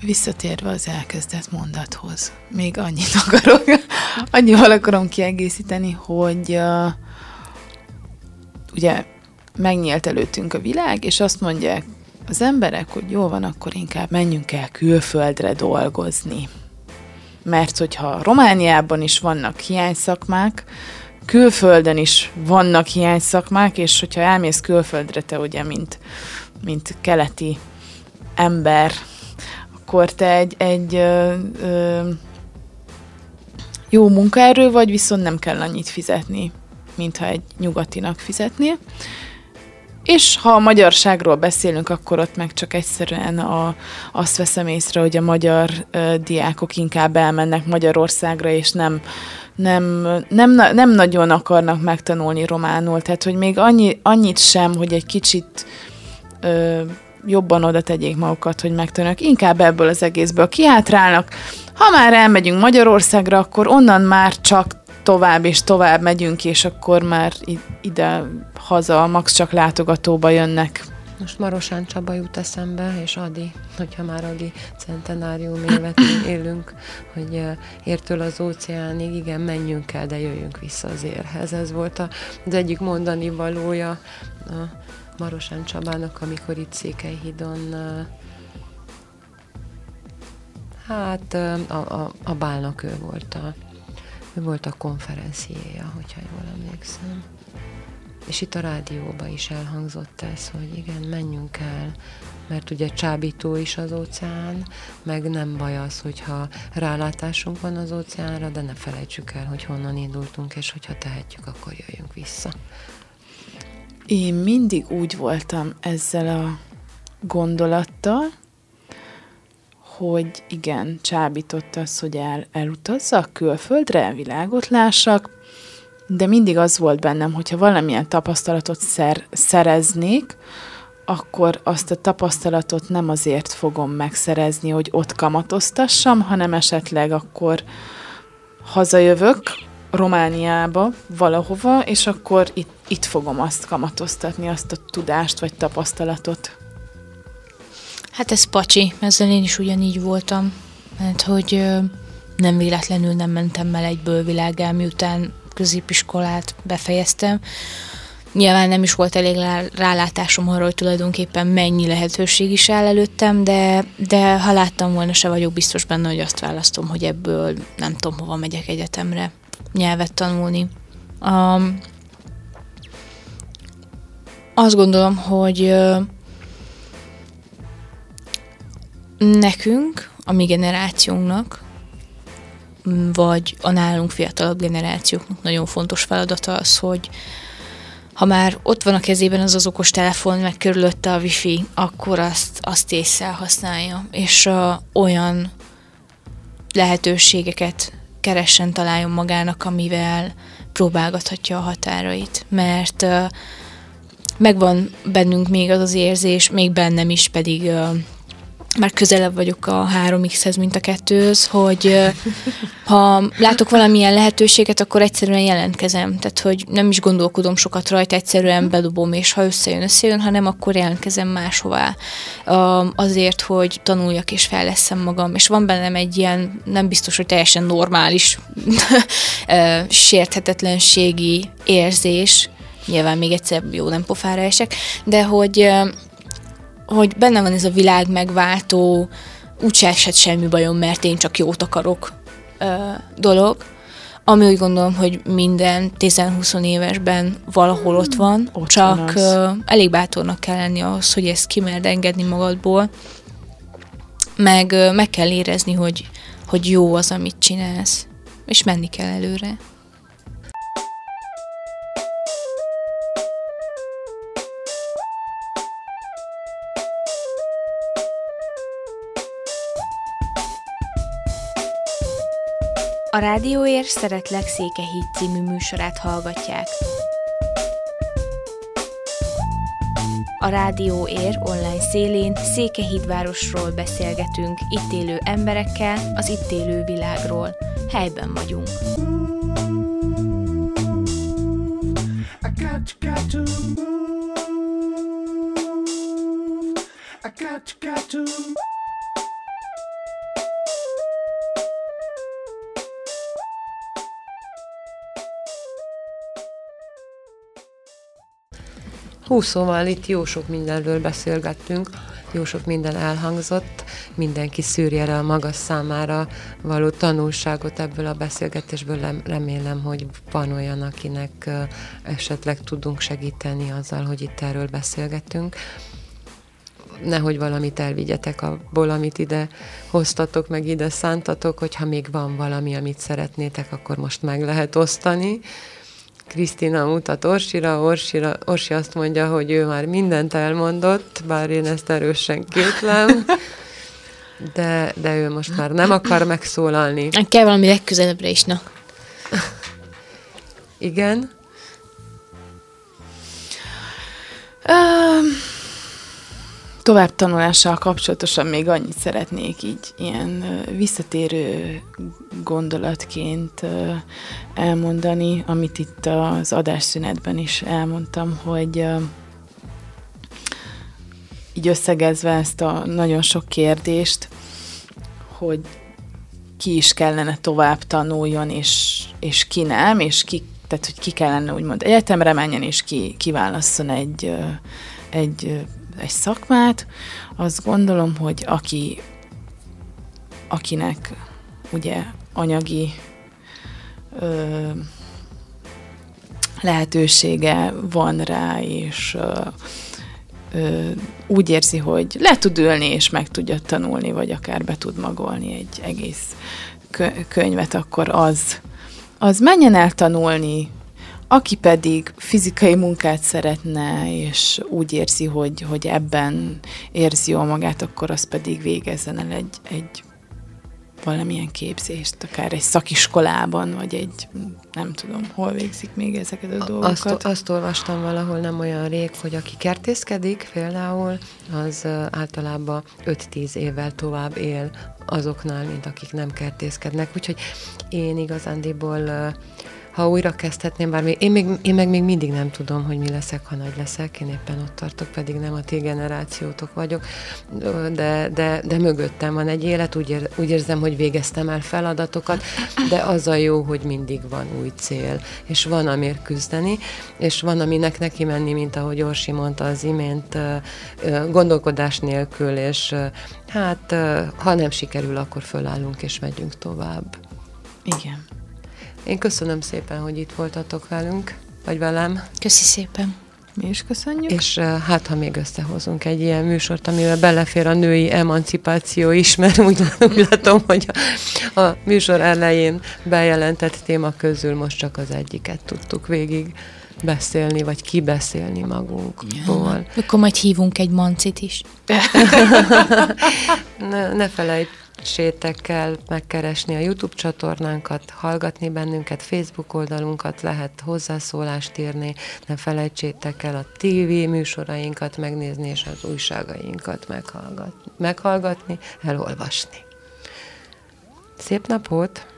Visszatérve az elkezdett mondathoz, még annyit akarok, annyival akarom kiegészíteni, hogy uh, ugye megnyílt előttünk a világ, és azt mondják az emberek, hogy jó van, akkor inkább menjünk el külföldre dolgozni. Mert hogyha Romániában is vannak hiányszakmák, külföldön is vannak hiányszakmák, és hogyha elmész külföldre, te ugye, mint, mint keleti ember, akkor te egy, egy ö, ö, jó munkaerő vagy, viszont nem kell annyit fizetni, mintha egy nyugatinak fizetnél. És ha a magyarságról beszélünk, akkor ott meg csak egyszerűen a, azt veszem észre, hogy a magyar ö, diákok inkább elmennek Magyarországra, és nem, nem, nem, nem nagyon akarnak megtanulni románul. Tehát, hogy még annyi, annyit sem, hogy egy kicsit ö, jobban oda tegyék magukat, hogy megtanulnak. Inkább ebből az egészből kiátrálnak. Ha már elmegyünk Magyarországra, akkor onnan már csak tovább és tovább megyünk, és akkor már ide haza, max csak látogatóba jönnek. Most Marosán Csaba jut eszembe, és Adi, hogyha már Adi centenárium évet élünk, hogy értől az óceánig, igen, menjünk el, de jöjjünk vissza az érhez. Ez volt az egyik mondani valója a Marosán Csabának, amikor itt Székelyhidon hát a, a, a bálnak ő volt a, ő volt a konferenciéja, hogyha jól emlékszem. És itt a rádióban is elhangzott ez, hogy igen, menjünk el, mert ugye csábító is az óceán, meg nem baj az, hogyha rálátásunk van az óceánra, de ne felejtsük el, hogy honnan indultunk, és hogyha tehetjük, akkor jöjjünk vissza. Én mindig úgy voltam ezzel a gondolattal, hogy igen, csábított az, hogy el, elutazzak külföldre, világot lássak, de mindig az volt bennem, hogyha valamilyen tapasztalatot szer, szereznék, akkor azt a tapasztalatot nem azért fogom megszerezni, hogy ott kamatoztassam, hanem esetleg akkor hazajövök, Romániába valahova, és akkor itt, itt fogom azt kamatoztatni, azt a tudást vagy tapasztalatot. Hát ez pacsi, ezzel én is ugyanígy voltam, mert hogy nem véletlenül nem mentem el egyből világá, miután középiskolát befejeztem. Nyilván nem is volt elég rálátásom arra, hogy tulajdonképpen mennyi lehetőség is áll előttem, de, de ha láttam volna, se vagyok biztos benne, hogy azt választom, hogy ebből nem tudom, hova megyek egyetemre nyelvet tanulni. Um, azt gondolom, hogy nekünk, a mi generációnknak, vagy a nálunk fiatalabb generációknak nagyon fontos feladata az, hogy ha már ott van a kezében az az okos telefon, meg körülötte a wifi, akkor azt, azt észre használja, és uh, olyan lehetőségeket keressen, találjon magának, amivel próbálgathatja a határait. Mert uh, megvan bennünk még az az érzés, még bennem is pedig már közelebb vagyok a 3x-hez, mint a kettőhöz, hogy ha látok valamilyen lehetőséget, akkor egyszerűen jelentkezem. Tehát, hogy nem is gondolkodom sokat rajta, egyszerűen bedobom, és ha összejön, összejön, hanem akkor jelentkezem máshová. Azért, hogy tanuljak és fejleszem magam. És van bennem egy ilyen, nem biztos, hogy teljesen normális sérthetetlenségi érzés, nyilván még egyszer jó nem pofára esek, de hogy hogy benne van ez a világ megváltó, úgyse esett semmi bajom, mert én csak jót akarok dolog, ami úgy gondolom, hogy minden 10-20 évesben valahol ott van, ott csak van elég bátornak kell lenni ahhoz, hogy ezt kimerd engedni magadból, meg meg kell érezni, hogy, hogy jó az, amit csinálsz, és menni kell előre. A Rádióér Szeretlek Székehíd című műsorát hallgatják. A Rádió Ér online szélén Székehídvárosról beszélgetünk, itt élő emberekkel, az itt élő világról. Helyben vagyunk. I got to Hú, szóval itt jó sok mindenről beszélgettünk, jó sok minden elhangzott, mindenki szűrje le a maga számára való tanulságot ebből a beszélgetésből. Remélem, hogy van olyan, akinek esetleg tudunk segíteni azzal, hogy itt erről beszélgetünk. Nehogy valamit elvigyetek abból, amit ide hoztatok, meg ide szántatok, hogyha még van valami, amit szeretnétek, akkor most meg lehet osztani Krisztina mutat Orsira, Orsira, Orsi azt mondja, hogy ő már mindent elmondott, bár én ezt erősen kétlem, de, de ő most már nem akar megszólalni. Kell valami legközelebbre is, na. Igen? Um, tovább tanulással kapcsolatosan még annyit szeretnék így ilyen visszatérő gondolatként elmondani, amit itt az adásszünetben is elmondtam, hogy így összegezve ezt a nagyon sok kérdést, hogy ki is kellene tovább tanuljon, és, és ki nem, és ki, tehát hogy ki kellene úgymond egyetemre menjen, és ki, kiválasszon egy, egy egy szakmát, azt gondolom, hogy aki, akinek ugye anyagi ö, lehetősége van rá, és ö, ö, úgy érzi, hogy le tud ülni, és meg tudja tanulni, vagy akár be tud magolni egy egész könyvet, akkor az, az menjen el tanulni, aki pedig fizikai munkát szeretne, és úgy érzi, hogy, hogy ebben érzi jól magát, akkor az pedig végezzen el egy, egy valamilyen képzést, akár egy szakiskolában, vagy egy, nem tudom, hol végzik még ezeket a dolgokat. Azt, azt olvastam valahol nem olyan rég, hogy aki kertészkedik például, az általában 5-10 évvel tovább él azoknál, mint akik nem kertészkednek. Úgyhogy én igazándiból ha újra kezdhetném, bár még, én, még, én meg még mindig nem tudom, hogy mi leszek, ha nagy leszek, én éppen ott tartok, pedig nem a ti generációtok vagyok, de, de, de mögöttem van egy élet, úgy, ér, úgy érzem, hogy végeztem el feladatokat, de az a jó, hogy mindig van új cél, és van amért küzdeni, és van aminek neki menni, mint ahogy Orsi mondta az imént, gondolkodás nélkül, és hát ha nem sikerül, akkor fölállunk és megyünk tovább. Igen. Én köszönöm szépen, hogy itt voltatok velünk, vagy velem. Köszi szépen. Mi is köszönjük. És hát, ha még összehozunk egy ilyen műsort, amivel belefér a női emancipáció is, mert úgy, úgy látom, hogy a, a műsor elején bejelentett téma közül most csak az egyiket tudtuk végig beszélni, vagy kibeszélni magunkból. Ja, akkor majd hívunk egy mancit is. ne, ne felejt, Sétek el megkeresni a YouTube csatornánkat, hallgatni bennünket, Facebook oldalunkat, lehet hozzászólást írni, ne felejtsétek el a TV műsorainkat megnézni, és az újságainkat meghallgatni, meghallgatni elolvasni. Szép napot!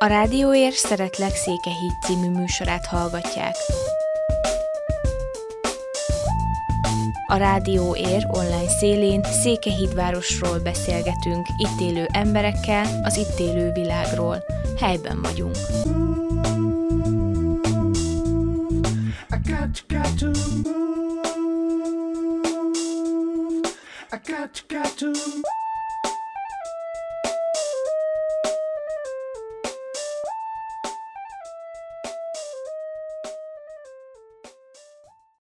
A Rádióér Szeretlek Székehíd című műsorát hallgatják. A Rádió Ér online szélén Székehídvárosról beszélgetünk, itt élő emberekkel, az itt élő világról. Helyben vagyunk. I got, got to move.